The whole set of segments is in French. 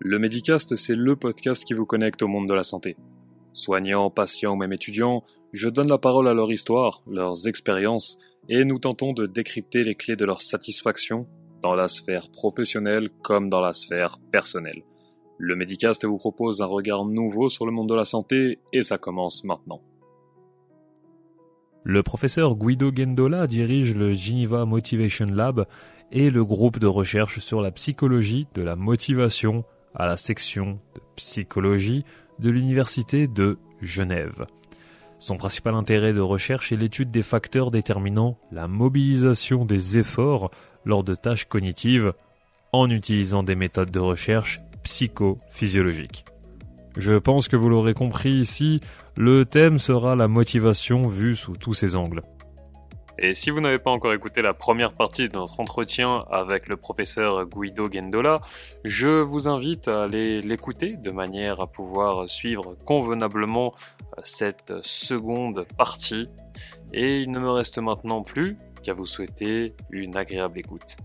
Le Medicast, c'est le podcast qui vous connecte au monde de la santé. Soignants, patients ou même étudiants, je donne la parole à leur histoire, leurs expériences, et nous tentons de décrypter les clés de leur satisfaction dans la sphère professionnelle comme dans la sphère personnelle. Le Medicast vous propose un regard nouveau sur le monde de la santé et ça commence maintenant. Le professeur Guido Gendola dirige le Geneva Motivation Lab et le groupe de recherche sur la psychologie de la motivation à la section de psychologie de l'Université de Genève. Son principal intérêt de recherche est l'étude des facteurs déterminant la mobilisation des efforts lors de tâches cognitives en utilisant des méthodes de recherche psychophysiologiques. Je pense que vous l'aurez compris ici, le thème sera la motivation vue sous tous ses angles. Et si vous n'avez pas encore écouté la première partie de notre entretien avec le professeur Guido Gendola, je vous invite à aller l'écouter de manière à pouvoir suivre convenablement cette seconde partie. Et il ne me reste maintenant plus qu'à vous souhaiter une agréable écoute.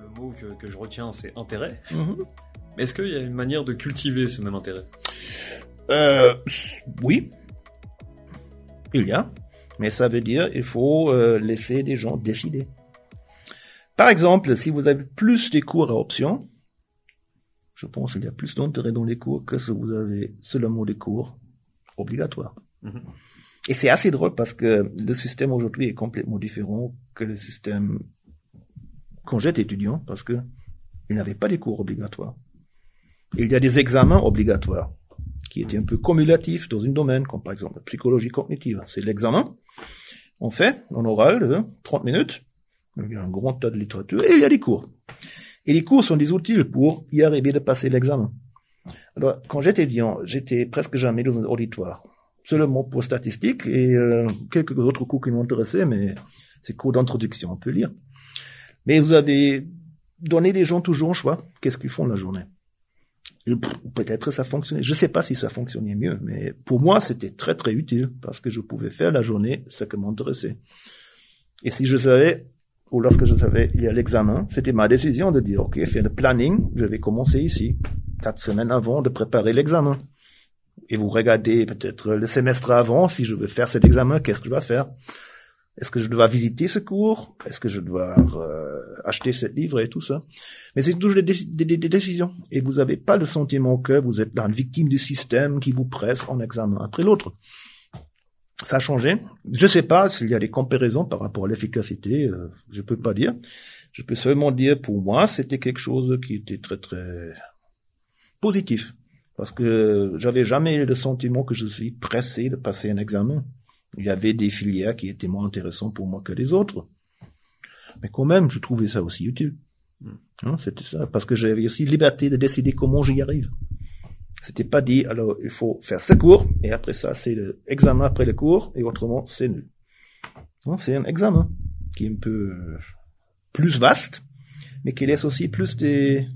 Le mot que, je retiens, c'est intérêt. Mhm. Est-ce qu'il y a une manière de cultiver ce même intérêt? Euh, Oui, il y a, mais ça veut dire il faut euh, laisser des gens décider. Par exemple, si vous avez plus des cours à option, je pense qu'il y a plus d'intérêt dans les cours que si vous avez seulement des cours obligatoires. Mhm. Et c'est assez drôle parce que le système aujourd'hui est complètement différent que le système quand j'étais étudiant parce que il n'avait pas des cours obligatoires. il y a des examens obligatoires qui était un peu cumulatif dans une domaine, comme par exemple la psychologie cognitive. C'est l'examen. On fait en oral de 30 minutes. Il y a un grand tas de littérature et il y a des cours. Et les cours sont des outils pour y arriver de passer l'examen. Alors, quand j'étais étudiant, j'étais presque jamais dans un auditoire. Seulement pour statistiques et euh, quelques autres cours qui m'intéressaient, mais c'est cours d'introduction, on peut lire. Mais vous avez donné des gens toujours un choix. Qu'est-ce qu'ils font la journée? Peut-être ça fonctionnait. Je sais pas si ça fonctionnait mieux, mais pour moi, c'était très très utile parce que je pouvais faire la journée ce qui m'intéressait. Et si je savais, ou lorsque je savais, il y a l'examen, c'était ma décision de dire, OK, faire le planning, je vais commencer ici, quatre semaines avant de préparer l'examen. Et vous regardez peut-être le semestre avant, si je veux faire cet examen, qu'est-ce que je vais faire? Est-ce que je dois visiter ce cours? Est-ce que je dois euh, acheter ce livre et tout ça? Mais c'est toujours des, des, décisions. Et vous n'avez pas le sentiment que vous êtes là, une victime du système qui vous presse en examen après l'autre. Ça a changé. Je sais pas s'il y a des comparaisons par rapport à l'efficacité. Euh, je peux pas dire. Je peux seulement dire pour moi, c'était quelque chose qui était très très positif parce que j'avais jamais le sentiment que je suis pressé de passer un examen. Il y avait des filières qui étaient moins intéressantes pour moi que les autres. Mais quand même, je trouvais ça aussi utile. Hmm. Hein, c'était ça. Parce que j'avais aussi liberté de décider comment j'y arrive. C'était pas dit, alors, il faut faire ce cours, et après ça, c'est l'examen après le cours, et autrement, c'est nul. Non, c'est un examen qui est un peu plus vaste, mais qui laisse aussi plus des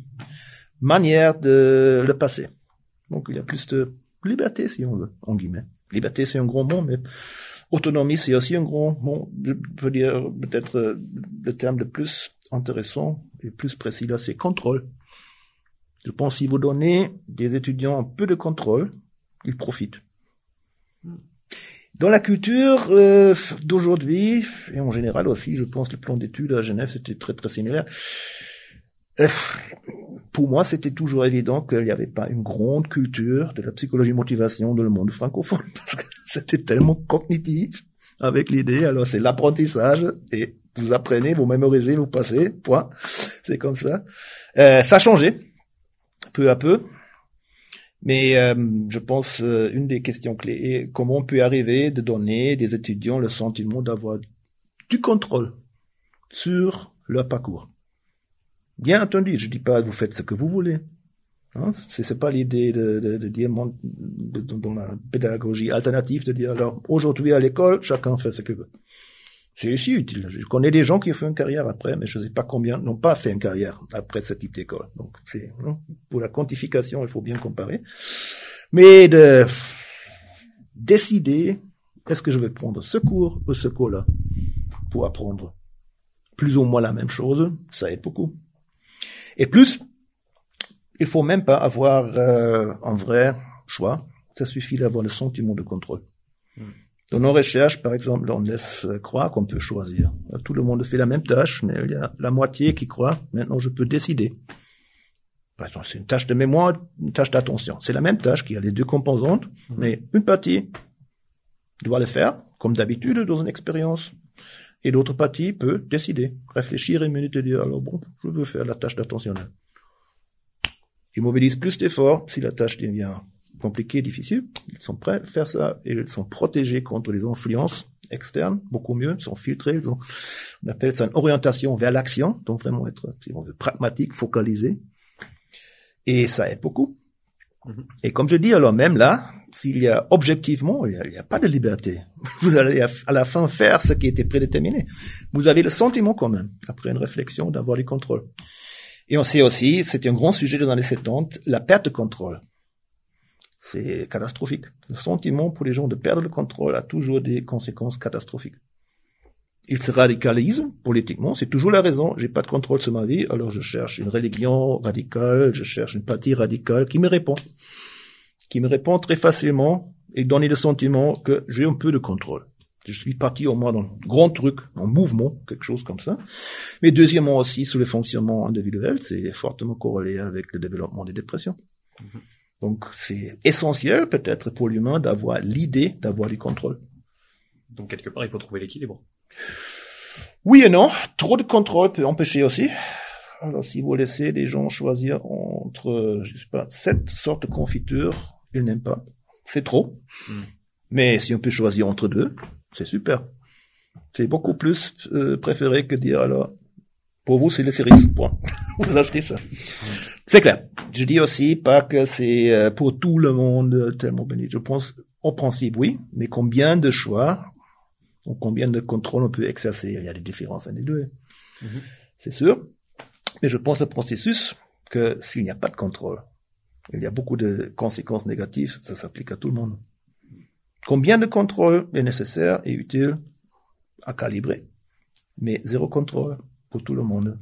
manières de le passer. Donc, il y a plus de liberté, si on veut, en guillemets. Liberté, c'est un grand mot, mais autonomie, c'est aussi un grand mot. Je veux dire, peut-être euh, le terme le plus intéressant et plus précis là, c'est contrôle. Je pense si vous donnez des étudiants un peu de contrôle, ils profitent. Dans la culture euh, d'aujourd'hui, et en général aussi, je pense le plan d'études à Genève, c'était très très similaire. Euh, pour moi, c'était toujours évident qu'il n'y avait pas une grande culture de la psychologie motivation dans le monde francophone, parce que c'était tellement cognitif avec l'idée. Alors, c'est l'apprentissage, et vous apprenez, vous mémorisez, vous passez, point. C'est comme ça. Euh, ça a changé, peu à peu. Mais euh, je pense euh, une des questions clés est comment on peut arriver de donner des étudiants le sentiment d'avoir du contrôle sur leur parcours. Bien entendu, je dis pas vous faites ce que vous voulez. Hein, c'est pas l'idée de, dire dans la pédagogie alternative de dire alors aujourd'hui à l'école chacun fait ce qu'il veut. C'est aussi utile. Je connais des gens qui ont fait une carrière après, mais je ne sais pas combien n'ont pas fait une carrière après ce type d'école. Donc c'est hein, pour la quantification, il faut bien comparer. Mais de décider est-ce que je vais prendre ce cours ou ce cours-là pour apprendre plus ou moins la même chose, ça aide beaucoup. Et plus, il faut même pas avoir euh, un vrai choix. Ça suffit d'avoir le sentiment de contrôle. Hmm. Dans nos recherches, par exemple, on laisse croire qu'on peut choisir. Tout le monde fait la même tâche, mais il y a la moitié qui croit, maintenant je peux décider. Par exemple, c'est une tâche de mémoire, une tâche d'attention. C'est la même tâche qui a les deux composantes, hmm. mais une partie doit le faire, comme d'habitude dans une expérience. Et l'autre partie peut décider, réfléchir une minute et dire, alors bon, je veux faire la tâche d'attentionnel. Ils mobilisent plus d'efforts si la tâche devient compliquée, difficile. Ils sont prêts à faire ça et ils sont protégés contre les influences externes, beaucoup mieux, ils sont filtrés, ils ont, on appelle ça une orientation vers l'action, donc vraiment être, si on veut, pragmatique, focalisé. Et ça aide beaucoup. Mm-hmm. Et comme je dis, alors même là, s'il y a objectivement, il n'y a, pas de liberté. Vous allez à la fin faire ce qui était prédéterminé. Vous avez le sentiment quand même, après une réflexion, d'avoir les contrôles. Et on sait aussi, c'était un grand sujet dans les 70, la perte de contrôle. C'est catastrophique. Le sentiment pour les gens de perdre le contrôle a toujours des conséquences catastrophiques. Ils se radicalisent politiquement, c'est toujours la raison. J'ai pas de contrôle sur ma vie, alors je cherche une religion radicale, je cherche une partie radicale qui me répond, qui me répond très facilement et donne le sentiment que j'ai un peu de contrôle. Je suis parti au moins dans un grand truc, en mouvement, quelque chose comme ça. Mais deuxièmement aussi, sur le fonctionnement individuel, c'est fortement corrélé avec le développement des dépressions. Mhm. Donc c'est essentiel peut-être pour l'humain d'avoir l'idée d'avoir du contrôle. Donc quelque part, il faut trouver l'équilibre. Oui et non. Trop de contrôle peut empêcher aussi. Alors si vous laissez les gens choisir entre, je sais pas, sept sortes de confitures, ils n'aiment pas. C'est trop. Hmm. Mais si on peut choisir entre deux, c'est super. C'est beaucoup plus euh, préféré que dire alors pour vous c'est les cerises. Bon, vous achetez ça. C'est clair. Je dis aussi pas que c'est euh, pour tout le monde tellement béni. Je pense au principe oui, mais combien de choix, ou combien de contrôle on peut exercer? Il y a des différences entre les deux. Mm-hmm. C'est sûr. Mais je pense le processus que s'il n'y a pas de contrôle, il y a beaucoup de conséquences négatives. Ça s'applique à tout le monde. Combien de contrôle est nécessaire et utile à calibrer? Mais zéro contrôle pour tout le monde.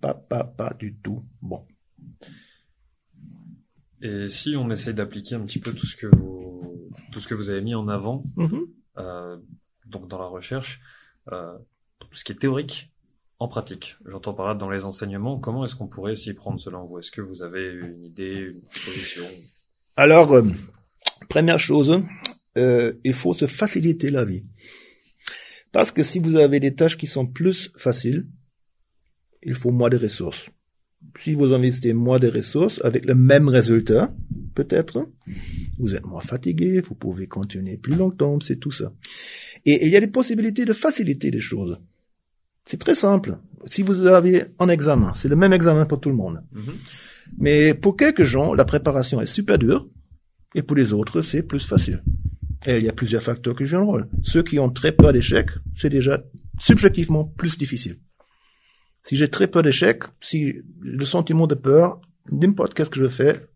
Pas, pas, pas du tout bon. Et si on essaye d'appliquer un petit peu tout ce que vous, tout ce que vous avez mis en avant, mm-hmm. euh, donc dans la recherche, euh, tout ce qui est théorique, en pratique. J'entends par là dans les enseignements. Comment est-ce qu'on pourrait s'y prendre selon vous? Est-ce que vous avez une idée, une proposition? Alors, euh, première chose, euh, il faut se faciliter la vie. Parce que si vous avez des tâches qui sont plus faciles, il faut moins de ressources. Si vous investissez moins de ressources avec le même résultat, peut-être, vous êtes moins fatigué, vous pouvez continuer plus longtemps, c'est tout ça. Et il y a des possibilités de faciliter les choses. C'est très simple. Si vous avez un examen, c'est le même examen pour tout le monde. Mm-hmm. Mais pour quelques gens, la préparation est super dure, et pour les autres, c'est plus facile. Et il y a plusieurs facteurs qui jouent un rôle. Ceux qui ont très peur d'échecs, c'est déjà subjectivement plus difficile. Si j'ai très peur d'échecs, si le sentiment de peur, n'importe qu'est-ce que je fais,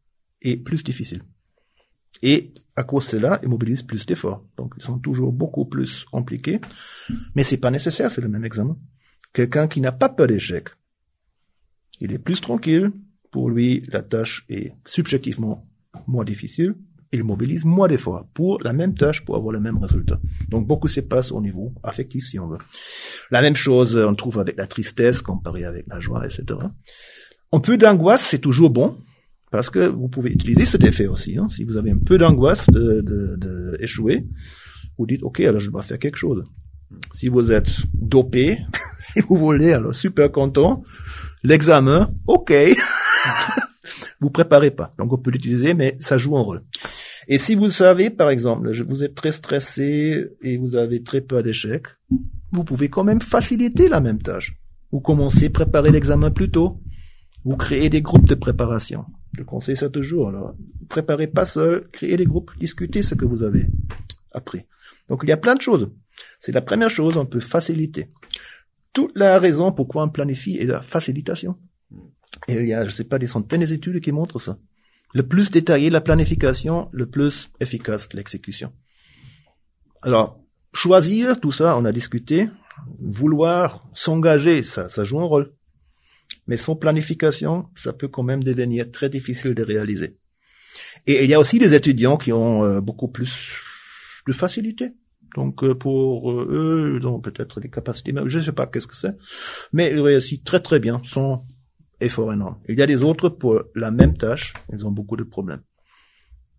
est plus difficile. Et à cause de cela, ils mobilisent plus d'efforts. Donc, ils sont toujours beaucoup plus impliqués. Mais c'est pas nécessaire, c'est le même examen. Quelqu'un qui n'a pas peur d'échecs, il est plus tranquille. Pour lui, la tâche est subjectivement moins difficile il mobilise moins d'efforts pour la même tâche, pour avoir le même résultat. Donc beaucoup se passe au niveau affectif, si on veut. La même chose, on trouve avec la tristesse comparée avec la joie, etc. Un peu d'angoisse, c'est toujours bon, parce que vous pouvez utiliser cet effet aussi. Hein. Si vous avez un peu d'angoisse de, de, de, échouer, vous dites, OK, alors je dois faire quelque chose. Si vous êtes dopé, si vous voulez, alors super content, l'examen, OK. vous préparez pas. Donc on peut l'utiliser, mais ça joue un rôle. Et si vous savez, par exemple, vous êtes très stressé et vous avez très peur d'échecs, vous pouvez quand même faciliter la même tâche. Vous commencez à préparer l'examen plus tôt. Vous créez des groupes de préparation. Je conseille ça toujours. Alors, préparez pas seul, créez des groupes, discutez ce que vous avez appris. Donc il y a plein de choses. C'est la première chose, on peut faciliter. Toute la raison pourquoi on planifie est la facilitation. Et il y a, je sais pas, des centaines d'études qui montrent ça. Le plus détaillé la planification, le plus efficace l'exécution. Alors, choisir, tout ça, on a discuté. Vouloir s'engager, ça, ça joue un rôle. Mais sans planification, ça peut quand même devenir très difficile de réaliser. Et il y a aussi des étudiants qui ont euh, beaucoup plus de facilité. Donc euh, pour euh, eux, ils ont peut-être des capacités, je ne sais pas qu'est-ce que c'est, mais ils réussissent très très bien sans effort énorme. Il y a des autres pour la même tâche, ils ont beaucoup de problèmes.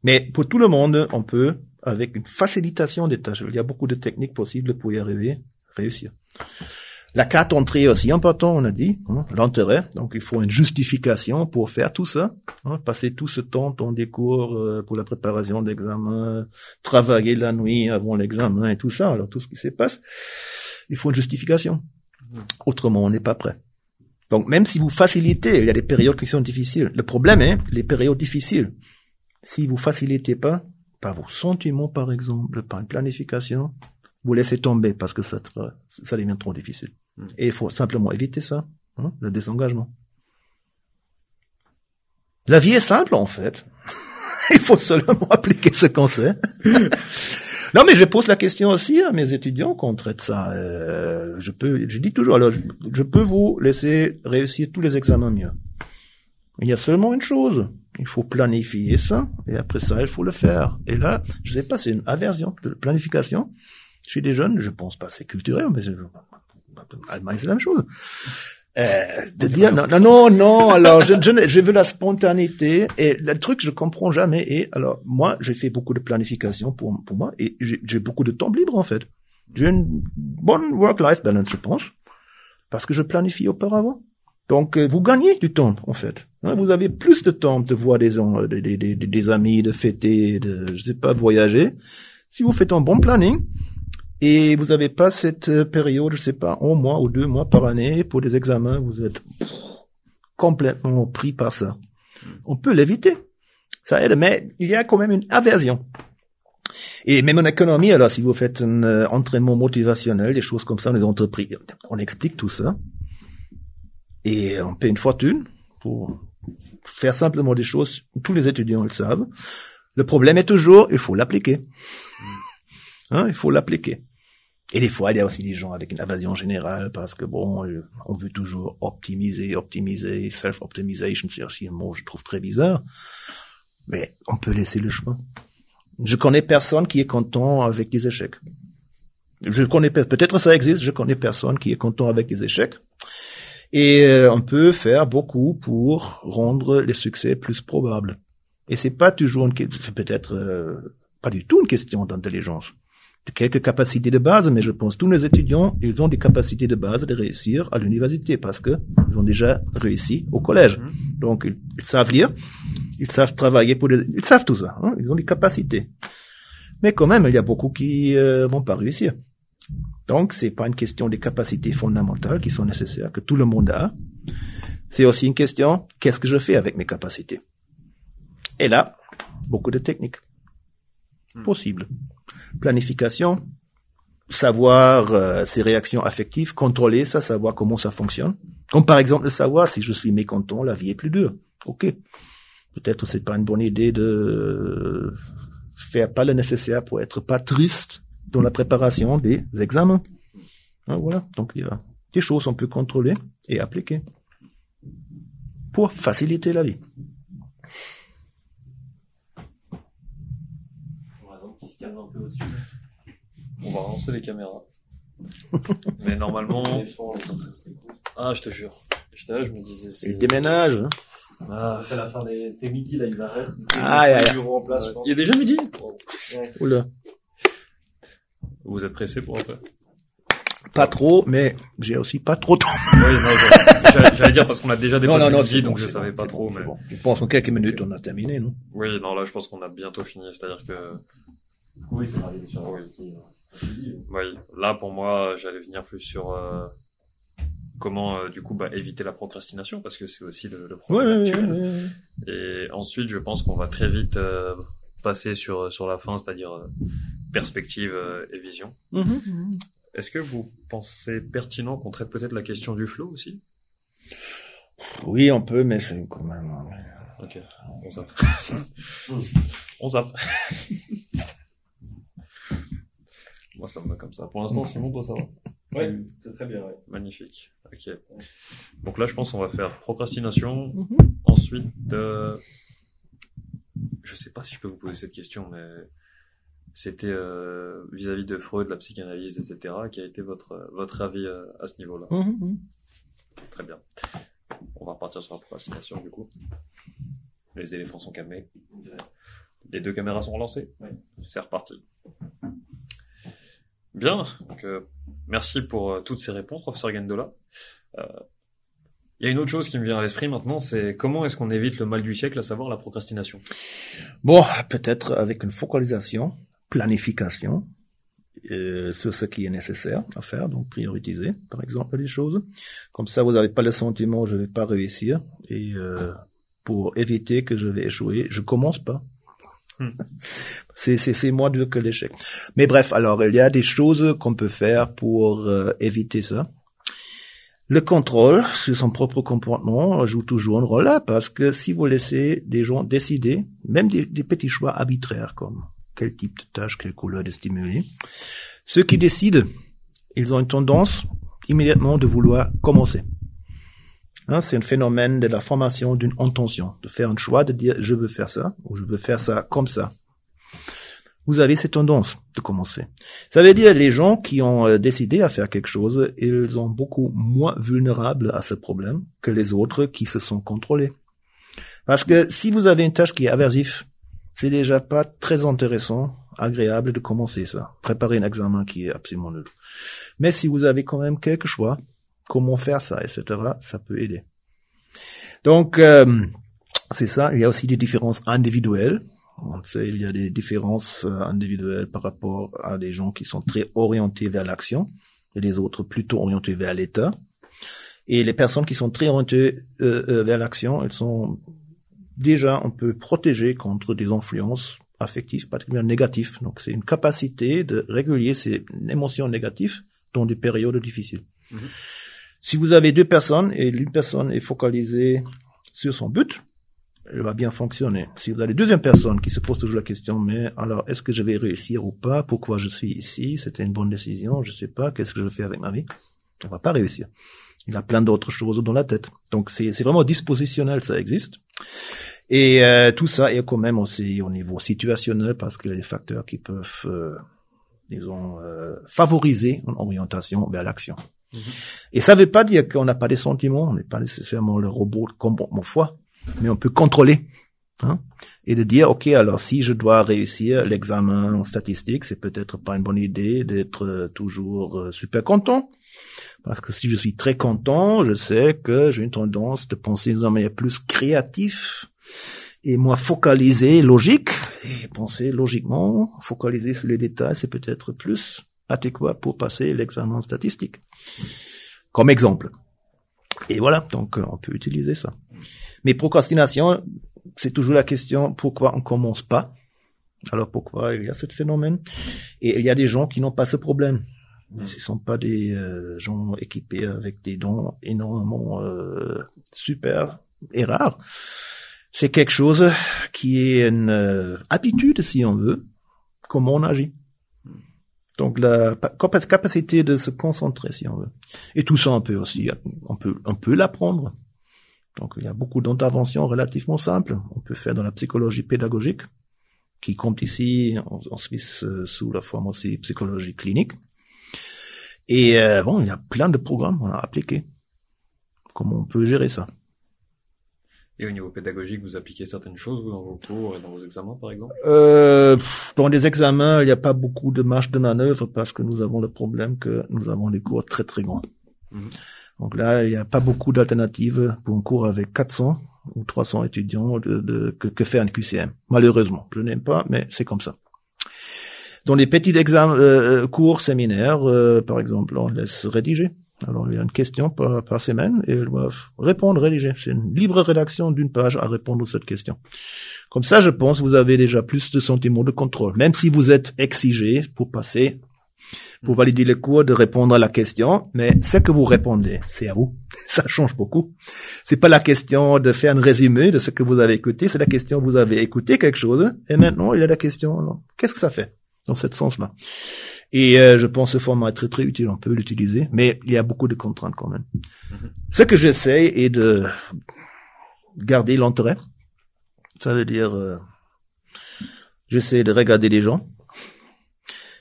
Mais pour tout le monde, on peut, avec une facilitation des tâches, il y a beaucoup de techniques possibles pour y arriver, réussir. La carte entrée aussi important, on a dit, hein, l'intérêt. Donc il faut une justification pour faire tout ça, hein, passer tout ce temps dans des cours euh, pour la préparation d'examen, travailler la nuit avant l'examen et tout ça. Alors tout ce qui se passe, il faut une justification. Autrement, on n'est pas prêt. Donc même si vous facilitez, il y a des périodes qui sont difficiles. Le problème est les périodes difficiles. Si vous facilitez pas, par vos sentiments par exemple, par une planification, vous laissez tomber parce que ça, ça devient trop difficile. Hmm. Et il faut simplement éviter ça, hein, le désengagement. La vie est simple en fait. il faut seulement appliquer ce qu'on sait. non, mais je pose la question aussi à mes étudiants quand on traite ça. Euh, je peux, je dis toujours, alors je, peux vous laisser réussir tous les examens mieux. Il y a seulement une chose. Il faut planifier ça, et après ça, il faut le faire. Et là, je sais pas, c'est une aversion de planification. Chez des jeunes, je pense pas, c'est culturel, mais Allemagne, c'est la même chose. Euh, de dire non, non, non, alors je, je, je, veux la spontanéité et le truc je comprends jamais et alors moi j'ai fait beaucoup de planification pour pour moi et j'ai beaucoup de temps libre en fait. J'ai une bonne work-life balance je pense parce que je planifie auparavant. Donc euh, vous gagnez du temps en fait. Hein, vous avez plus de temps de voir des, des, des, des amis, de fêter, de je sais pas voyager. Si vous faites un bon planning, et vous n'avez pas cette euh, période, je sais pas, un mois ou deux mois par année pour des examens, vous êtes complètement pris par ça. On peut l'éviter. Ça aide, mais il y a quand même une aversion. Et même en économie, alors si vous faites un euh, entraînement motivationnel, des choses comme ça les entreprises, on explique tout ça. Et on paie une fortune pour faire simplement des choses, tous les étudiants le savent. Le problème est toujours, il faut l'appliquer. Hein, il faut l'appliquer. Et des fois, il y a aussi des gens avec une invasion générale parce que bon, euh, on veut toujours optimiser, optimiser, self-optimization, c'est aussi un mot que je trouve très bizarre. Mais on peut laisser le chemin. Je connais personne qui est content avec des échecs. Je connais peut-être ça existe. Je connais personne qui est content avec des échecs. Et euh, on peut faire beaucoup pour rendre les succès plus probables. Et c'est pas toujours une, c'est peut-être euh, pas du tout une question d'intelligence quelques capacités de base, mais je pense que tous les étudiants, ils ont des capacités de base de réussir à l'université parce que ils ont déjà réussi au collège. Mhm. Donc, ils, savent lire, ils savent travailler pour des, ils savent tout ça, hein, ils ont des capacités. Mais quand même, il y a beaucoup qui euh, vont pas réussir. Donc, c'est pas une question des capacités fondamentales qui sont nécessaires, que tout le monde a. C'est aussi une question, qu'est-ce que je fais avec mes capacités? Et là, beaucoup de techniques. Hmm. Possibles planification, savoir euh, ses réactions affectives, contrôler ça, savoir comment ça fonctionne. Comme par exemple savoir si je suis mécontent, la vie est plus dure. Ok, peut-être c'est pas une bonne idée de faire pas le nécessaire pour être pas triste dans la préparation des examens. Ah, voilà, donc il y a des choses qu'on peut contrôler et appliquer pour faciliter la vie. On va lancer les caméras. Mais normalement. Ah, je te jure. J'étais là, je me disais. Ils déménagent. Hein. Ah. C'est la fin des. C'est midi là, ils arrêtent. Ah, il y a déjà midi Oula. Vous êtes pressé pour un peu Pas trop, mais j'ai aussi pas trop de temps. Oui, j'allais dire parce qu'on a déjà dépassé non, midi, donc je savais pas trop. mais... Je pense en quelques minutes, on a terminé, non? Oui, non, là, je pense qu'on a bientôt fini. C'est-à-dire que oui, c'est arrivé sur oui. oui, là pour moi, j'allais venir plus sur euh, comment euh, du coup bah, éviter la procrastination parce que c'est aussi le, problème actuel. Et ensuite, je pense qu'on va très vite euh, passer sur sur la fin, c'est-à-dire perspective et vision. Mm-hmm. Est-ce que vous pensez pertinent qu'on traite peut-être la question du flow aussi? Oui, on peut, mais c'est quand même. Ok, on zappe. on zappe. Moi, ça me va comme ça. Pour l'instant, Simon, toi, ça va Oui, c'est très bien. Magnifique. Ok. Donc là, je pense qu'on va faire procrastination. Mhm. Ensuite, euh... je sais pas si je peux vous poser cette question, mais c'était euh, vis-à-vis de Freud, la psychanalyse, etc. Qui a été votre votre avis euh, à ce niveau-là? Mhm, mhm. Très bien. On va repartir sur la procrastination du coup. Les éléphants sont calmés. Les deux caméras sont relancées. C'est reparti. Bien. Donc, euh, merci pour euh, toutes ces réponses, professeur Gandola. Euh, Il y a une autre chose qui me vient à l'esprit maintenant, c'est comment est-ce qu'on évite le mal du siècle, à savoir la procrastination? Bon, peut-être avec une focalisation, planification euh, sur ce qui est nécessaire à faire, donc prioriser, par exemple, les choses. Comme ça, vous n'avez pas le sentiment je vais pas réussir et pour éviter que je vais échouer, je commence pas. C'est moins dur que l'échec. Mais bref, alors il y a des choses qu'on peut faire pour euh, éviter ça. Le contrôle sur son propre comportement joue toujours un rôle là, parce que si vous laissez des gens décider, même des, des petits choix arbitraires comme quel type de tâche, quelle couleur de stimuli, ceux qui décident, ils ont une tendance immédiatement de vouloir commencer. Hein, c'est un phénomène de la formation d'une intention, de faire un choix, de dire je veux faire ça ou je veux faire ça comme ça. Vous avez cette tendance de commencer. Ça veut dire les gens qui ont euh, décidé à faire quelque chose, ils sont beaucoup moins vulnérables à ce problème que les autres qui se sont contrôlés. Parce que si vous avez une tâche qui est aversive, c'est déjà pas très intéressant, agréable de commencer ça. Préparer un examen qui est absolument nul. Mais si vous avez quand même quelques choix, comment faire ça, etc., ça peut aider. Donc, euh, c'est ça. Il y a aussi des différences individuelles. On sait, il y a des différences euh, individuelles par rapport à des gens qui sont très orientés vers l'action et les autres plutôt orientés vers l'état. Et les personnes qui sont très orientées euh, euh, vers l'action, elles sont déjà un peu protégées contre des influences affectives, particulièrement négatives. Donc, c'est une capacité de réguler ces émotions négatives dans des périodes difficiles. Mhm. Si vous avez deux personnes et l'une personne est focalisée sur son but, elle va bien fonctionner. Si vous avez deuxième personne qui se pose toujours la question, mais alors, est-ce que je vais réussir ou pas? Pourquoi je suis ici? C'était une bonne décision? Je sais pas. Qu'est-ce que je fais avec ma vie? On va pas réussir. Il a plein d'autres choses dans la tête. Donc, c'est c'est vraiment dispositionnel, ça existe. Et euh, tout ça est quand même aussi au niveau situationnel parce qu'il y a des facteurs qui peuvent, euh, disons, euh, favoriser une orientation vers l'action. Et ça veut pas dire qu'on n'a pas des sentiments, on n'est pas nécessairement le robot de comportement foi, mais on peut contrôler. Hein, et de dire, OK, alors si je dois réussir l'examen en statistique, c'est peut-être pas une bonne idée d'être euh, toujours euh, super content. Parce que si je suis très content, je sais que j'ai une tendance de penser d'une manière plus créatif et moins focalisé, logique, et penser logiquement, focaliser sur les détails, c'est peut-être plus adéquat pour passer l'examen statistique. Comme exemple. Et voilà, donc euh, on peut utiliser ça. Mais procrastination, c'est toujours la question pourquoi on commence pas? Alors pourquoi il y a ce phénomène? Et il y a des gens qui n'ont pas ce problème. Mais ce sont pas des euh, gens équipés avec des dons énormément euh, super et rares. C'est quelque chose qui est une euh, habitude, si on veut, comment on agit. Donc la pa- capa- capacité de se concentrer, si on veut. Et tout ça, on peut aussi, on peut, on peut l'apprendre. Donc il y a beaucoup d'interventions relativement simples. On peut faire dans la psychologie pédagogique, qui compte ici en, en Suisse euh, sous la forme aussi psychologie clinique. Et euh, bon, il y a plein de programmes à appliquer. Comment on peut gérer ça? Et au niveau pédagogique, vous appliquez certaines choses vous, dans vos cours et dans vos examens, par exemple? Euh, dans les examens, il n'y a pas beaucoup de marge de manœuvre parce que nous avons le problème que nous avons des cours très très grands. Mhm. Donc là, il n'y a pas beaucoup d'alternatives pour un cours avec 400 ou 300 étudiants de, de- que, que faire un QCM. Malheureusement, je n'aime pas, mais c'est comme ça. Dans les petits examens, euh, cours, séminaires, euh, par exemple, on laisse rédiger. Alors, il y a une question par, semaine et ils doivent répondre, rédiger. C'est une libre rédaction d'une page à répondre à cette question. Comme ça, je pense, vous avez déjà plus de sentiments de contrôle. Même si vous êtes exigé pour passer, pour valider le cours, de répondre à la question, mais ce que vous répondez, c'est à vous. Ça change beaucoup. C'est pas la question de faire un résumé de ce que vous avez écouté, c'est la question, vous avez écouté quelque chose, et maintenant, il y a la question, qu'est-ce que ça fait? dans ce sens-là? Et euh, je pense que ce format est très très utile, on peut l'utiliser, mais il y a beaucoup de contraintes quand même. Ce que j'essaie est de garder l'intérêt. Ça veut dire, euh, j'essaie de regarder les gens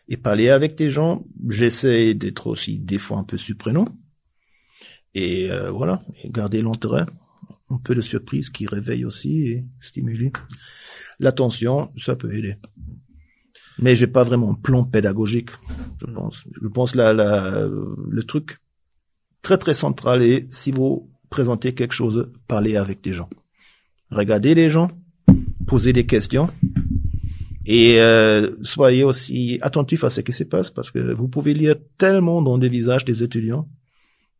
et parler avec des gens. J'essaie d'être aussi des fois un peu surprenant. Et euh, voilà, et garder l'intérêt. Un peu de surprise qui réveille aussi et stimule. L'attention, ça peut aider. Mais j'ai pas vraiment un plan pédagogique, je pense. Je pense la, la, le truc très très central est si vous présentez quelque chose, parlez avec des gens. Regardez les gens, posez des questions et euh, soyez aussi attentifs à ce qui se passe parce que vous pouvez lire tellement dans les visages des étudiants,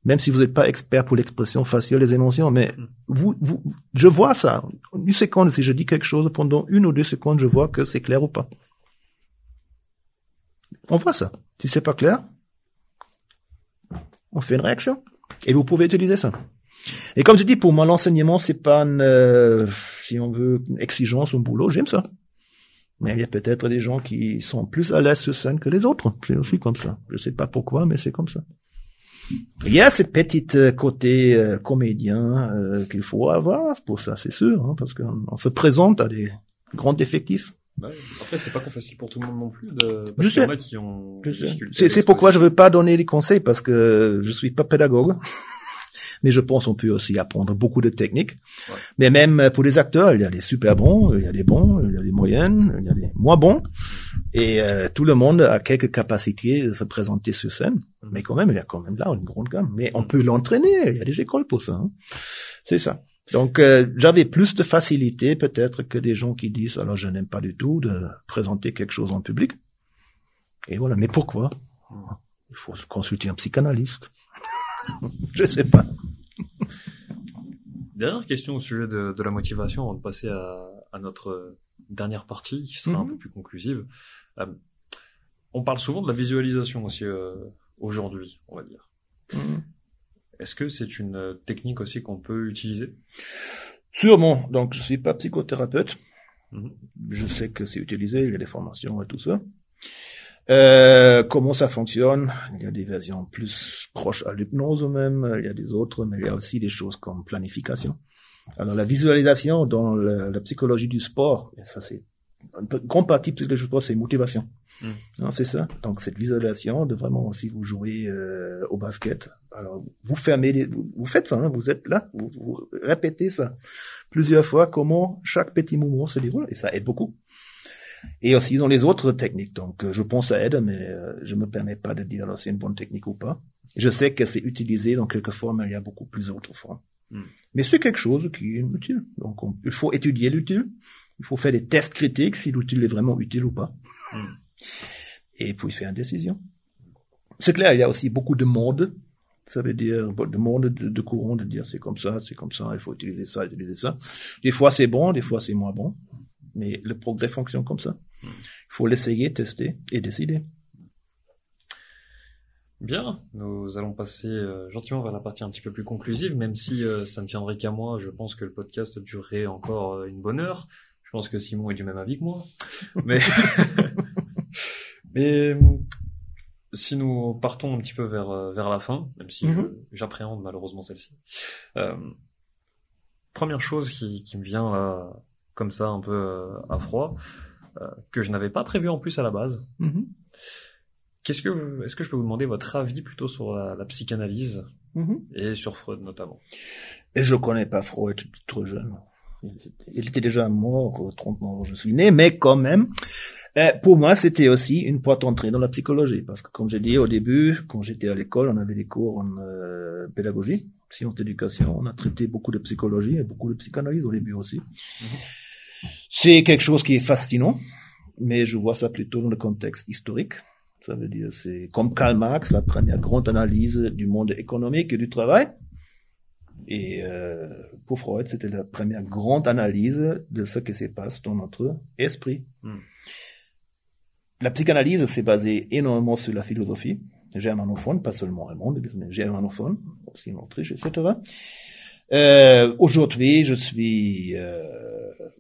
même si vous n'êtes pas expert pour l'expression faciale des émotions, mais vous, vous, je vois ça. Une seconde, si je dis quelque chose pendant une ou deux secondes, je vois que c'est clair ou pas. On voit ça. Si c'est pas clair, on fait une réaction. Et vous pouvez utiliser ça. Et comme je dis, pour moi, l'enseignement, c'est pas une, euh, si on veut, une exigence, un boulot. J'aime ça. Mais il y a peut-être des gens qui sont plus à l'aise sur scène que les autres. C'est aussi comme ça. Je sais pas pourquoi, mais c'est comme ça. Il y a cette petite euh, côté euh, comédien qu'il faut avoir pour ça, c'est sûr, hein, parce qu'on se présente à des grands effectifs. Ouais. Après, c'est pas facile pour tout le monde non plus. De... Je Parce qu'il y en sais. a qui ont. Je sais. difficultés C'est, pourquoi je veux pas donner des conseils parce que je suis pas pédagogue. Mais je pense qu'on peut aussi apprendre beaucoup de techniques. Ouais. Mais même pour les acteurs, il y a des super bons, il y a des bons, il y a des moyennes, il y a des moins bons. Et euh, tout le monde a quelques capacités de se présenter sur scène. Mhm. Mais quand même, il y a quand même là une grande gamme. Mais on peut l'entraîner. Il y a des écoles pour ça. hein. C'est ça. Donc euh, j'avais plus de facilité peut-être que des gens qui disent alors je n'aime pas du tout de présenter quelque chose en public. Et voilà. Mais pourquoi? Il faut consulter un psychanalyste. je sais pas. Dernière question au sujet de, de la motivation avant de passer à, à notre dernière partie qui sera un Mhm. peu plus conclusive. Euh, on parle souvent de la visualisation aussi euh, aujourd'hui, on va dire. Est-ce que c'est une euh, technique aussi qu'on peut utiliser? Sûrement. Donc je suis pas psychothérapeute. Mhm. Je sais que c'est utilisé, il y a des formations et tout ça. Euh, comment ça fonctionne? Il y a des versions plus proches à l'hypnose même, il y a des autres, mais il y a aussi des choses comme planification. Alors la visualisation dans la, la psychologie du sport, et ça c'est une peu- grande partie de psychologie du sport, c'est motivation. Mm. Hein, c'est ça. Donc cette visualisation de vraiment aussi vous jouez euh, au basket. Alors vous fermez, les, vous, vous faites ça, hein, vous êtes là, vous, vous répétez ça plusieurs fois comment chaque petit mouvement se déroule et ça aide beaucoup. Et aussi dans les autres techniques. Donc euh, je pense ça aide, mais euh, je me permets pas de dire alors c'est une bonne technique ou pas. Je sais que c'est utilisé dans quelques formes, mais il y a beaucoup plus d'autres formes. Mm. Mais c'est quelque chose qui est utile. Donc on- il faut étudier l'utile. Il faut faire des tests critiques si l'utile est vraiment utile ou pas. Mm. Et puis faire une décision. C'est clair, il y a aussi beaucoup de monde. Ça veut dire de monde de, de courant de dire c'est comme ça, c'est comme ça, il faut utiliser ça, utiliser ça. Des fois c'est bon, des fois c'est moins bon. Mais le progrès fonctionne comme ça. Il faut l'essayer, tester et décider. Bien, nous allons passer euh, gentiment vers la partie un petit peu plus conclusive, même si euh, ça ne tiendrait qu'à moi, je pense que le podcast durerait encore euh, une bonne heure. Je pense que Simon est du même avis que moi. Mais, mais euh, si nous partons un petit peu vers, euh, vers la fin, même si Mhm. j'appréhende malheureusement celle-ci. Euh, première chose qui, qui me vient là, comme ça, un peu euh, à froid, euh, que je n'avais pas prévu en plus à la base. Mhm. Qu'est-ce que, est-ce que je peux vous demander votre avis plutôt sur la, la psychanalyse Mhm. et sur Freud notamment? Et je connais pas Freud, trop jeune. Il était déjà mort au 30 ans je suis né, mais quand même, euh, pour moi, c'était aussi une porte d'entrée dans la psychologie. Parce que, comme j'ai dit au début, quand j'étais à l'école, on avait des cours en euh, pédagogie, sciences d'éducation. On a traité beaucoup de psychologie et beaucoup de psychanalyse au début aussi. C'est quelque chose qui est fascinant, mais je vois ça plutôt dans le contexte historique. Ça veut dire, c'est comme Karl Marx, la première grande analyse du monde économique et du travail. Et euh, pour Freud, c'était la première grande analyse de ce qui se passe dans notre esprit. Hmm. La psychanalyse s'est basée énormément sur la philosophie germanophone, pas seulement allemande, mais germanophone, aussi en Autriche, etc. Euh, Aujourd'hui, je suis euh,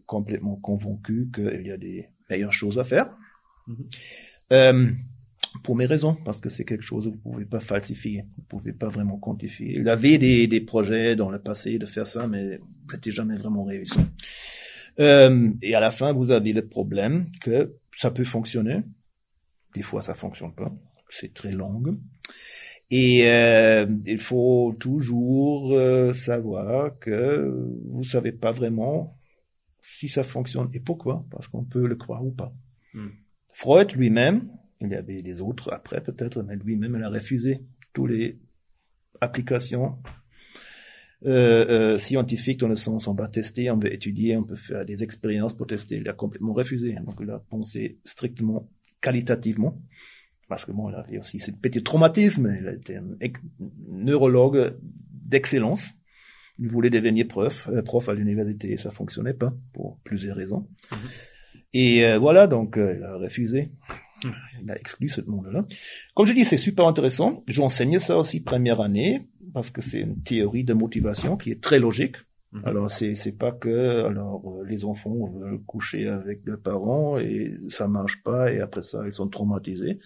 complètement convaincu qu'il y a des meilleures choses à faire. Mhm. Euh, pour mes raisons, parce que c'est quelque chose que vous pouvez pas falsifier, vous pouvez pas vraiment quantifier. Il avait des, des projets dans le passé de faire ça, mais c'était jamais vraiment réussi. Euh, et à la fin, vous avez le problème que ça peut fonctionner. Des fois, ça fonctionne pas. C'est très long. Et euh, il faut toujours euh, savoir que vous savez pas vraiment si ça fonctionne et pourquoi, parce qu'on peut le croire ou pas. Hmm. Freud lui-même, il y avait des autres après peut-être, mais lui-même, il a refusé toutes les applications euh, euh, scientifiques dans le sens on va tester, on veut étudier, on peut faire des expériences pour tester. Il a complètement refusé. Donc il a pensé strictement qualitativement. Parce que bon, il avait aussi ce petit traumatisme. Il était un ex- neurologue d'excellence. Il voulait devenir prof, euh, prof à l'université et ça fonctionnait pas pour plusieurs raisons. Et euh, voilà, donc euh, il a refusé. Il a exclu ce monde-là. Comme je dis, c'est super intéressant. J'enseignais ça aussi première année parce que c'est une théorie de motivation qui est très logique. Mhm. Alors c'est c'est pas que alors euh, les enfants veulent coucher avec leurs parents et ça marche pas et après ça ils sont traumatisés.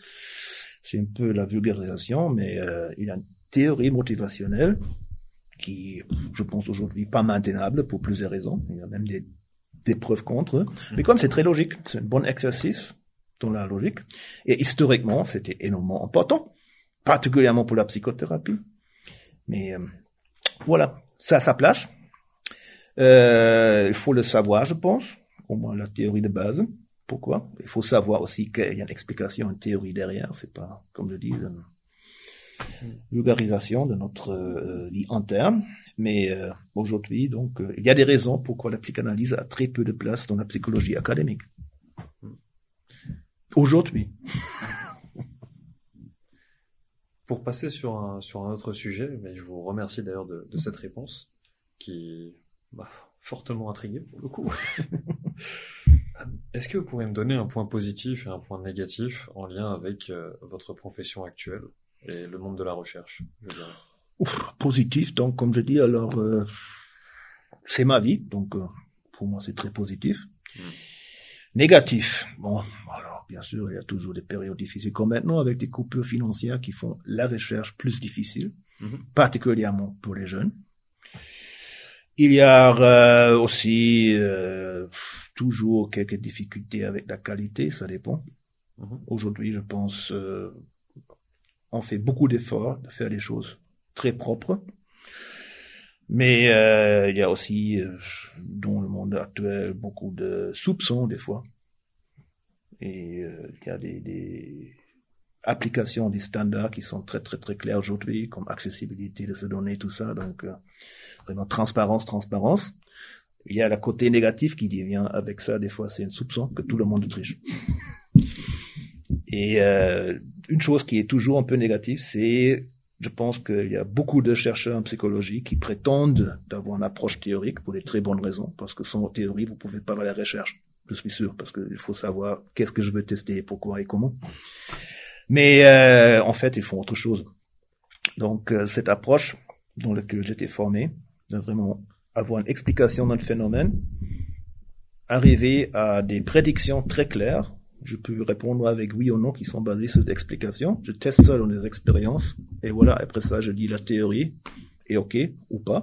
C'est un peu la vulgarisation, mais euh, il y a une théorie motivationnelle qui, je pense aujourd'hui, pas maintenable pour plusieurs raisons. Il y a même des, des preuves contre. Mais comme c'est très logique, c'est un bon exercice dans la logique. Et historiquement, c'était énormément important, particulièrement pour la psychothérapie. Mais euh, voilà, ça a sa place. Euh, il faut le savoir, je pense, au moins la théorie de base. Pourquoi? Il faut savoir aussi qu'il y a une explication, une théorie derrière. C'est pas, comme je dis, une vulgarisation de notre euh, vie interne. Mais euh, aujourd'hui, donc, euh, il y a des raisons pourquoi la psychanalyse a très peu de place dans la psychologie académique. Aujourd'hui. Pour passer sur un, sur un autre sujet, mais je vous remercie d'ailleurs de, de cette réponse qui m'a fortement intrigué pour le coup. Est-ce que vous pouvez me donner un point positif et un point négatif en lien avec euh, votre profession actuelle et le monde de la recherche je dirais? Ouf, positif, donc comme je dis, alors euh, c'est ma vie, donc euh, pour moi c'est très positif. Mm. Négatif, bon, alors bien sûr il y a toujours des périodes difficiles comme maintenant avec des coupures financières qui font la recherche plus difficile, Mhm. particulièrement pour les jeunes. Il y a euh, aussi euh, toujours quelques difficultés avec la qualité, ça dépend. Mhm. Aujourd'hui, je pense, euh, on fait beaucoup d'efforts de faire des choses très propres. Mais euh, il y a aussi, euh, dans le monde actuel, beaucoup de soupçons des fois. Et euh, il y a des, des applications, des standards qui sont très très très clairs aujourd'hui, comme accessibilité de ces données, tout ça. Donc euh, vraiment transparence, transparence. Il y a le côté négatif qui devient avec ça, des fois c'est un soupçon que tout le monde triche. Et euh, une chose qui est toujours un peu négative, c'est, je pense qu'il y a beaucoup de chercheurs en psychologie qui prétendent d'avoir une approche théorique pour des très bonnes raisons, parce que sans théorie, vous pouvez pas faire la recherche. Je suis sûr, parce qu'il faut savoir qu'est-ce que je veux tester, pourquoi et comment. Mais euh, en fait, ils font autre chose. Donc, euh, cette approche dans laquelle j'étais formé, de vraiment avoir une explication le phénomène, arriver à des prédictions très claires. Je peux répondre avec oui ou non qui sont basées sur des explications. Je teste ça dans des expériences. Et voilà, après ça, je dis la théorie. Et ok, ou pas.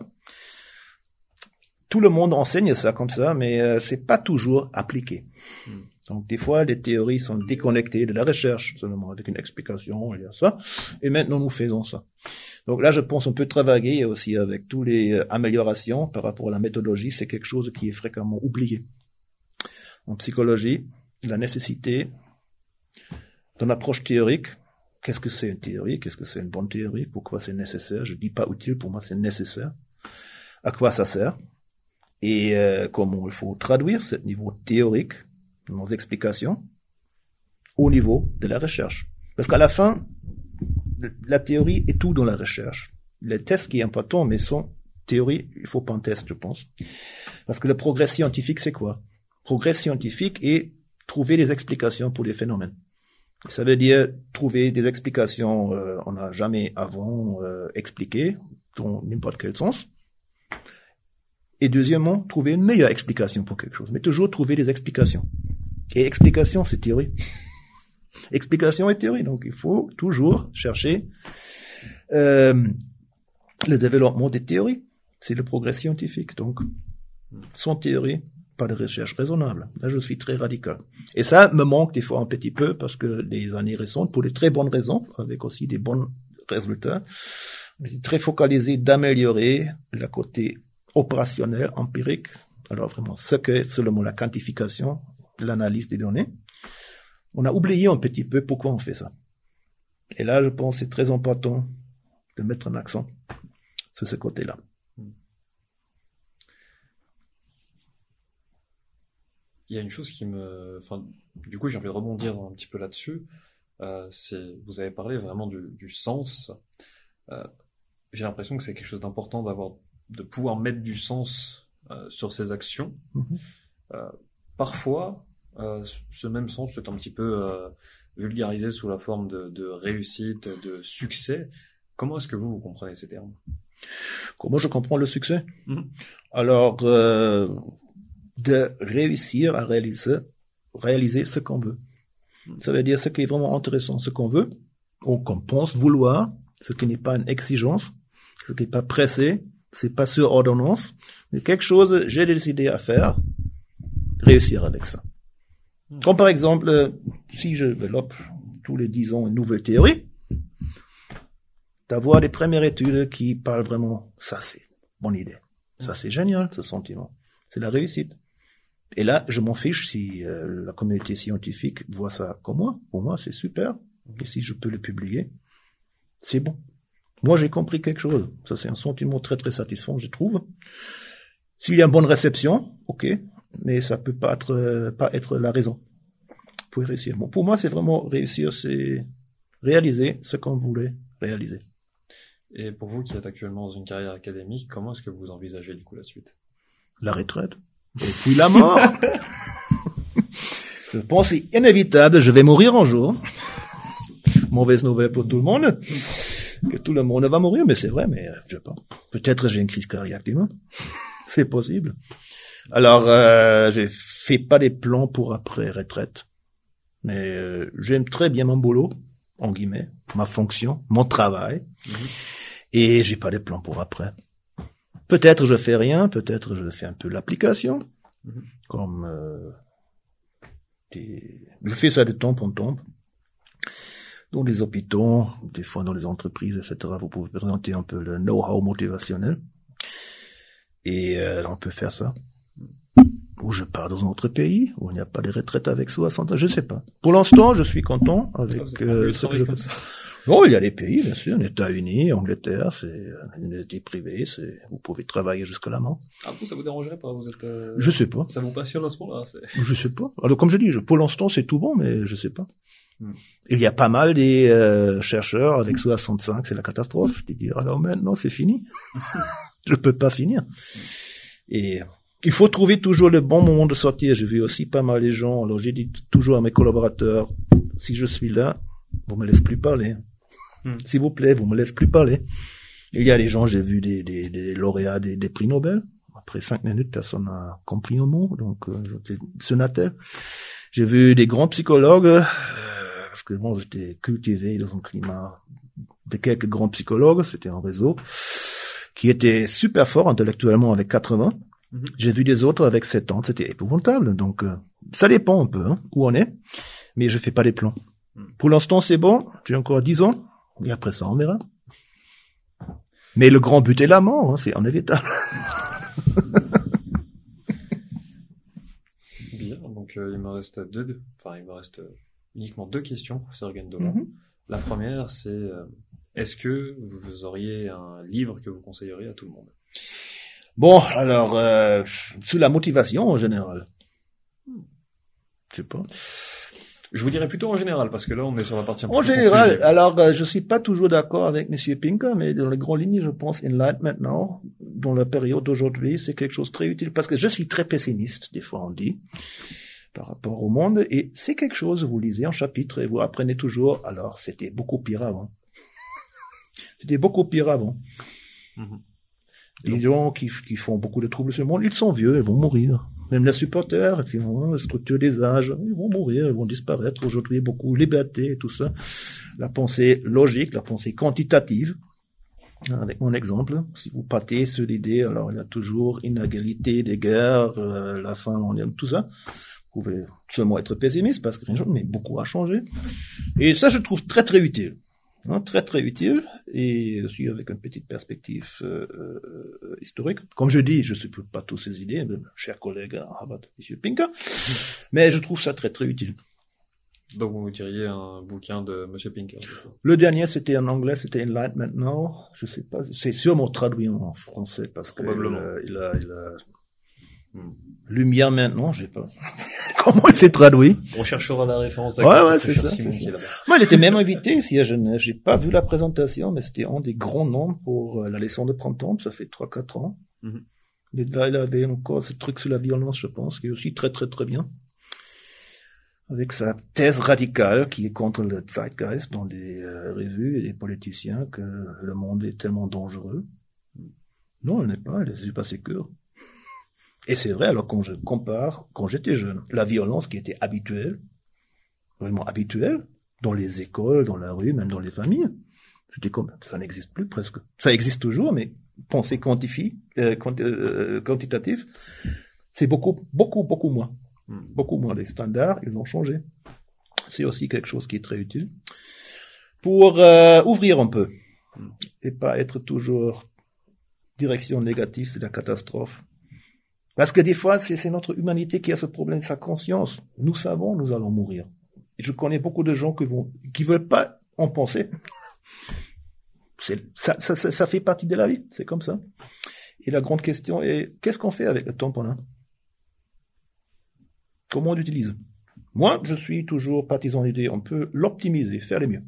Tout le monde enseigne ça comme ça, mais euh, c'est pas toujours appliqué. Donc des fois, les théories sont déconnectées de la recherche, seulement avec une explication, il y a ça. Et maintenant, nous faisons ça. Donc là, je pense on peut travailler aussi avec toutes les euh, améliorations par rapport à la méthodologie. C'est quelque chose qui est fréquemment oublié. En psychologie, la nécessité d'une approche théorique. Qu'est-ce que c'est une théorie? Qu'est-ce que c'est une bonne théorie? Pourquoi c'est nécessaire? Je dis pas utile, pour moi c'est nécessaire. À quoi ça sert? Et euh, comment il faut traduire ce niveau théorique, nos explications, au niveau de la recherche. Parce qu'à la fin, la théorie est tout dans la recherche. Les tests qui est important, mais sans théorie, il faut pas un test, je pense. Parce que le progrès scientifique, c'est quoi? Progrès scientifique est trouver des explications pour des phénomènes. Ça veut dire trouver des explications euh, on n'a jamais avant euh, expliqué dans n'importe quel sens. Et deuxièmement, trouver une meilleure explication pour quelque chose. Mais toujours trouver des explications. Et explication, c'est théorie. Explication et théorie. Donc, il faut toujours chercher euh, le développement des théories. C'est le progrès scientifique. Donc, sans théorie, pas de recherche raisonnable. Là, je suis très radical. Et ça me manque des fois un petit peu parce que les années récentes, pour de très bonnes raisons, avec aussi des bons résultats, on très focalisé d'améliorer le côté opérationnel, empirique. Alors vraiment, ce que seulement la quantification, l'analyse des données. On a oublié un petit peu pourquoi on fait ça. Et là, je pense que c'est très important de mettre un accent sur ce côté-là. Il y a une chose qui me, enfin, du coup, j'ai envie de rebondir un petit peu là-dessus. Euh, vous avez parlé vraiment du, du sens. Euh, j'ai l'impression que c'est quelque chose d'important d'avoir, de pouvoir mettre du sens euh, sur ses actions. Mhm. Euh, parfois, euh, ce même sens est un petit peu euh, vulgarisé sous la forme de, de réussite, de succès. Comment est-ce que vous, vous comprenez ces termes? Comment je comprends le succès? Mhm. Alors, euh, de réussir à réaliser, réaliser ce qu'on veut. Ça veut dire ce qui est vraiment intéressant, ce qu'on veut, ou qu'on pense vouloir, ce qui n'est pas une exigence, ce qui n'est pas pressé, c'est pas sur ordonnance, mais quelque chose j'ai décidé à faire, réussir avec ça. Comme par exemple, euh, si je développe tous les dix ans une nouvelle théorie, d'avoir des premières études qui parlent vraiment, ça c'est bonne idée. Ça c'est génial, ce sentiment. C'est la réussite. Et là, je m'en fiche si euh, la communauté scientifique voit ça comme moi. Pour moi, c'est super. Et si je peux le publier, c'est bon. Moi, j'ai compris quelque chose. Ça, c'est un sentiment très, très satisfaisant, je trouve. S'il y a une bonne réception, ok, mais ça peut pas être, euh, pas être la raison pour réussir. Bon, pour moi, c'est vraiment réussir, c'est réaliser ce qu'on voulait réaliser. Et pour vous qui êtes actuellement dans une carrière académique, comment est-ce que vous envisagez du coup la suite? La retraite. Et puis la mort. je pense c'est inévitable, je vais mourir un jour. Mauvaise nouvelle pour tout le monde. Que tout le monde va mourir, mais c'est vrai, mais euh, je sais pas. Peut-être j'ai une crise cardiaque demain. c'est possible. Alors, euh, je fais pas des plans pour après retraite. Mais euh, j'aime très bien mon boulot, en guillemets, ma fonction, mon travail. Et j'ai pas des plans pour après. Peut-être je fais rien, peut-être je fais un peu l'application, Mhm. comme euh, des- je fais ça de temps en temps. Dans les hôpitaux, des fois dans les entreprises, etc. Vous pouvez présenter un peu le know-how motivationnel. Et euh, on peut faire ça. Ou je pars dans un autre pays, où il n'y a pas de retraite avec 60 ans, je sais pas. Pour l'instant, je suis content avec Ah, euh, ce que je comme fais. ça. Non, il y a des pays, bien sûr, les États-Unis, Angleterre, c'est une privée, c'est, vous pouvez travailler jusqu'à la mort. Ah vous, ça vous dérangerait pas Vous êtes, euh, Je sais pas, ça vous passionne à ce c'est- je sais pas. Alors, comme je dis, je, pour l'instant, c'est tout bon, mais je sais pas. Il y a pas mal des euh, chercheurs avec 65, c'est la catastrophe, qui disent, alors maintenant, c'est fini. je peux pas finir. Et il faut trouver toujours le bon moment de sortir. J'ai vu aussi pas mal de gens, alors j'ai dit toujours à mes collaborateurs, si je suis là, vous me laissez plus parler. Hmm. S'il vous plaît, vous me laissez plus parler. Il y a des gens, j'ai vu des, des, des lauréats des, des prix Nobel. Après cinq minutes, personne n'a compris un mot, donc euh, sonnatel. J'ai vu des grands psychologues, euh, parce que bon, j'étais cultivé dans un climat de quelques grands psychologues, c'était un réseau, qui était super fort intellectuellement avec 80. Mhm. J'ai vu des autres avec 70, c'était épouvantable. Donc, euh, ça dépend un peu hein, où on est, mais je fais pas des plans. Mhm. Pour l'instant, c'est bon, j'ai encore 10 ans, et après ça, on verra. Mais le grand but est la mort, hein, c'est inévitable. Bien, donc euh, il me reste deux, deux- enfin il me reste euh, uniquement deux questions pour Sergen Dolan. Mhm. La première, c'est euh, est-ce que vous auriez un livre que vous conseilleriez à tout le monde? Bon, alors, euh, sous la motivation en général. Je sais pas. Je vous dirais plutôt en général, parce que là on est sur la partie un peu En général, alors euh, je suis pas toujours d'accord avec Monsieur Pinker, mais dans les grandes lignes, je pense Enlight maintenant, dans la période d'aujourd'hui, c'est quelque chose de très utile parce que je suis très pessimiste, des fois on dit, par rapport au monde, et c'est quelque chose, vous lisez un chapitre et vous apprenez toujours, alors c'était beaucoup pire avant. C'était beaucoup pire avant. Mhm. Les gens qui, qui font beaucoup de troubles sur le monde, ils sont vieux, ils vont mourir. Même les supporters, sinon, la structure des âges, ils vont mourir, ils vont disparaître. Aujourd'hui, beaucoup liberté et tout ça. La pensée logique, la pensée quantitative. Avec mon exemple, si vous partez sur l'idée, alors il y a toujours inégalité des guerres, euh, la fin, on aime tout ça. Vous pouvez seulement être pessimiste parce que mais beaucoup a changé. Et ça, je trouve très très utile. Hein, très très utile et aussi avec une petite perspective euh, euh, historique. Comme je dis, je ne supporte pas toutes ces idées, de cher collègue Harvard, M. Pinker, mais je trouve ça très très utile. Donc vous diriez un bouquin de M. Pinker. Le dernier, c'était en anglais, c'était Enlightenment Now. Je sais pas, c'est sûrement traduit en français parce que il a, il a. Lumière maintenant, j'ai pas. Comment il s'est traduit? On cherchera la référence. Ouais, ouais, c'est ça. Moi, il était même invité ici à Genève. J'ai pas vu la présentation, mais c'était un des grands noms pour euh, la leçon de printemps. Ça fait trois, quatre ans. Mm Là, il avait encore ce truc sur la violence, je pense, qui est aussi très, très, très bien. Avec sa thèse radicale qui est contre le zeitgeist dans les euh, revues et les politiciens que le monde est tellement dangereux. Non, elle n'est pas, elle est pas sécure. Et c'est vrai, alors quand je compare, quand j'étais jeune, la violence qui était habituelle, vraiment habituelle, dans les écoles, dans la rue, même dans les familles, j'étais comme, ça n'existe plus presque. Ça existe toujours, mais pensée quantifie, euh, euh, quantitatif, c'est beaucoup, beaucoup, beaucoup moins. Hmm. Beaucoup moins. Les standards, ils ont changé. C'est aussi quelque chose qui est très utile pour euh, ouvrir un peu hmm. et pas être toujours direction négative, c'est la catastrophe. Parce que des fois, c'est notre humanité qui a ce problème, sa conscience. Nous savons, nous allons mourir. Je connais beaucoup de gens qui vont, qui veulent pas en penser. Ça, fait partie de la vie, c'est comme ça. Et la grande question est, qu'est-ce qu'on fait avec le temps pendant Comment on l'utilise? Moi, je suis toujours partisan d'idée, on peut l'optimiser, faire le mieux.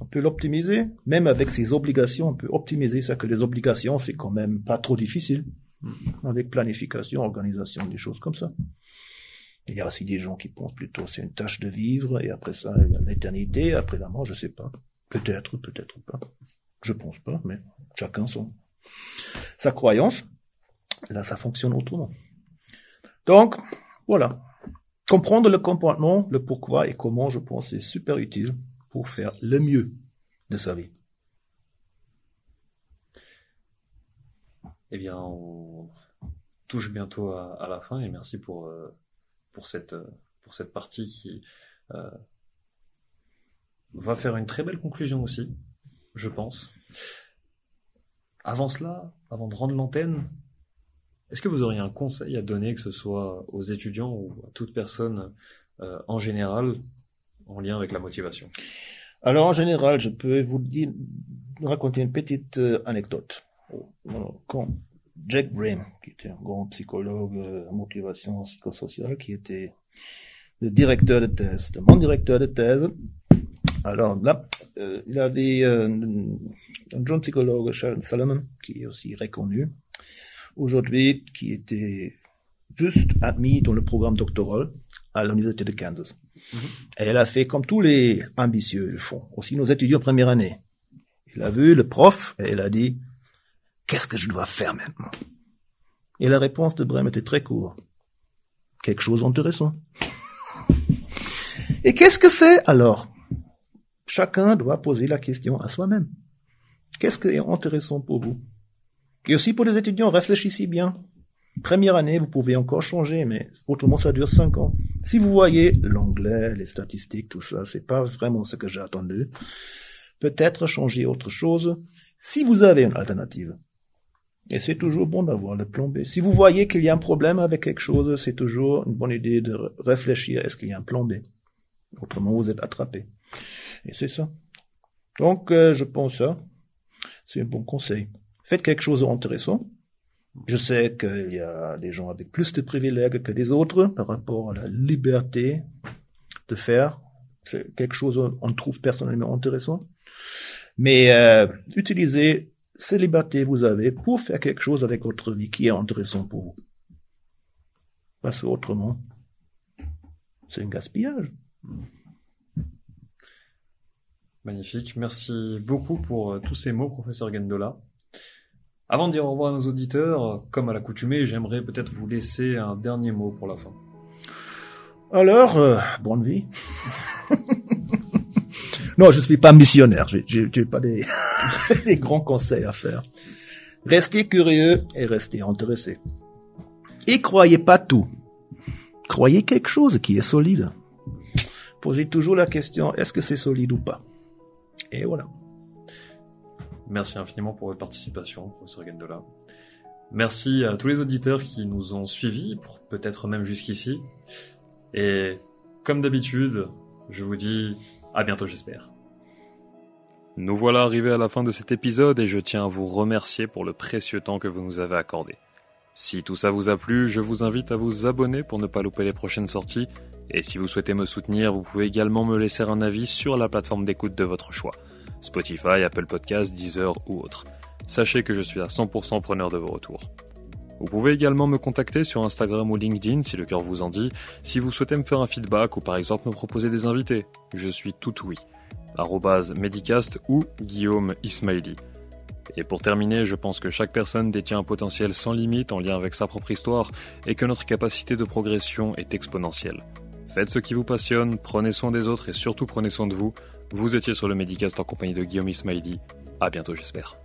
On peut l'optimiser, même avec ses obligations, on peut optimiser ça, que les obligations, c'est quand même pas trop difficile. Mm. avec planification, organisation, des choses comme ça. Il y a aussi des gens qui pensent plutôt c'est une tâche de vivre et après ça, l'éternité, après la mort, je sais pas. Peut-être, peut-être pas. Je pense pas, mais chacun son. Sa croyance, là, ça fonctionne autrement. Donc, voilà. Comprendre le comportement, le pourquoi et comment, je pense, c'est super utile pour faire le mieux de sa vie. Eh bien, on touche bientôt à, la fin et merci pour, euh, pour, cette, pour cette partie qui euh, va faire une très belle conclusion aussi, je pense. Avant cela, avant de rendre l'antenne, est-ce que vous auriez un conseil à donner, que ce soit aux étudiants ou à toute personne euh, en général, en lien avec la motivation? Alors en général, je peux vous dire, raconter une petite anecdote quand Jack Brain, qui était un grand psychologue en motivation psychosociale, qui était le directeur de thèse, mon directeur de thèse. Alors là, euh, il avait euh, un jeune psychologue, Sharon Salomon, qui est aussi reconnu aujourd'hui, qui était juste admis dans le programme doctoral à l'université de Kansas. Mm-hmm. Et elle a fait comme tous les ambitieux le font, aussi nos étudiants première année. Il a vu le prof et elle a dit, Qu'est-ce que je dois faire maintenant? Et la réponse de Brem était très courte. Quelque chose d'intéressant. Et qu'est-ce que c'est? Alors Chacun doit poser la question à soi-même. Qu'est-ce qui est intéressant pour vous? Et aussi pour les étudiants, réfléchissez bien. Première année, vous pouvez encore changer, mais autrement ça dure cinq ans. Si vous voyez l'anglais, les statistiques, tout ça, c'est pas vraiment ce que j'ai attendu. Peut-être changer autre chose si vous avez une alternative. Et c'est toujours bon d'avoir le plan B. Si vous voyez qu'il y a un problème avec quelque chose, c'est toujours une bonne idée de réfléchir, est-ce qu'il y a un plan B? Autrement, vous êtes attrapé. Et c'est ça. Donc, euh, je pense ça. C'est un bon conseil. Faites quelque chose d'intéressant. Je sais qu'il y a des gens avec plus de privilèges que des autres par rapport à la liberté de faire. C'est quelque chose qu'on trouve personnellement intéressant. Mais euh, utilisez ces vous avez pour faire quelque chose avec votre vie qui est intéressant pour vous. Parce qu'autrement, c'est un gaspillage. Magnifique. Merci beaucoup pour euh, tous ces mots, professeur Gendola. Avant de dire au revoir à nos auditeurs, comme à l'accoutumée, j'aimerais peut-être vous laisser un dernier mot pour la fin. Alors, euh, bonne vie. non, je ne suis pas missionnaire. Je n'ai pas des, grands conseils à faire. Restez curieux et restez intéressés. Et croyez pas tout. Croyez quelque chose qui est solide. Posez toujours la question, est-ce que c'est solide ou pas? Et voilà. Merci infiniment pour votre participation, professeur Gendola. Merci à tous les auditeurs qui nous ont suivis, peut-être même jusqu'ici. Et comme d'habitude, je vous dis à bientôt j'espère. Nous voilà arrivés à la fin de cet épisode et je tiens à vous remercier pour le précieux temps que vous nous avez accordé. Si tout ça vous a plu, je vous invite à vous abonner pour ne pas louper les prochaines sorties. Et si vous souhaitez me soutenir, vous pouvez également me laisser un avis sur la plateforme d'écoute de votre choix. Spotify, Apple Podcasts, Deezer ou autre. Sachez que je suis à 100% preneur de vos retours. Vous pouvez également me contacter sur Instagram ou LinkedIn si le cœur vous en dit, si vous souhaitez me faire un feedback ou par exemple me proposer des invités. Je suis tout oui. Medicast ou Guillaume Ismaili. Et pour terminer, je pense que chaque personne détient un potentiel sans limite en lien avec sa propre histoire et que notre capacité de progression est exponentielle. Faites ce qui vous passionne, prenez soin des autres et surtout prenez soin de vous. Vous étiez sur le Medicast en compagnie de Guillaume Ismaili. À bientôt j'espère.